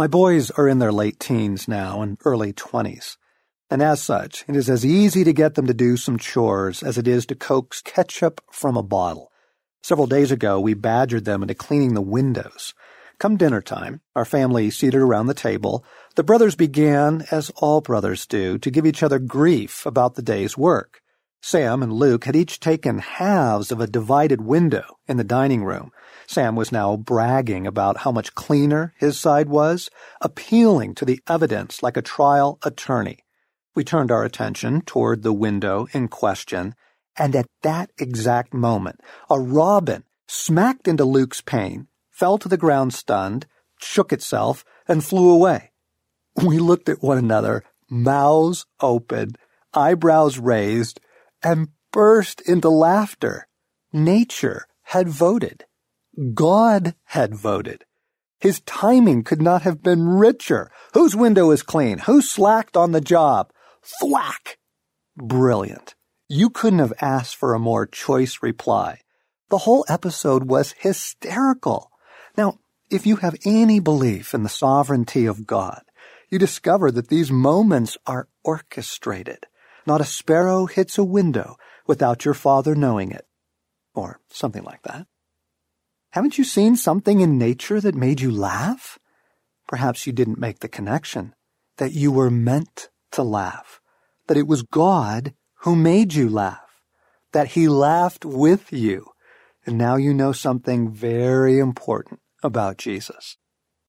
My boys are in their late teens now and early 20s. And as such, it is as easy to get them to do some chores as it is to coax ketchup from a bottle. Several days ago, we badgered them into cleaning the windows. Come dinner time, our family seated around the table, the brothers began, as all brothers do, to give each other grief about the day's work. Sam and Luke had each taken halves of a divided window in the dining room. Sam was now bragging about how much cleaner his side was, appealing to the evidence like a trial attorney. We turned our attention toward the window in question, and at that exact moment, a robin smacked into Luke's pane, fell to the ground stunned, shook itself, and flew away. We looked at one another, mouths open, eyebrows raised, and burst into laughter. Nature had voted. God had voted. His timing could not have been richer. Whose window is clean? Who slacked on the job? Thwack! Brilliant. You couldn't have asked for a more choice reply. The whole episode was hysterical. Now, if you have any belief in the sovereignty of God, you discover that these moments are orchestrated. Not a sparrow hits a window without your father knowing it. Or something like that. Haven't you seen something in nature that made you laugh? Perhaps you didn't make the connection that you were meant to laugh, that it was God who made you laugh, that he laughed with you. And now you know something very important about Jesus.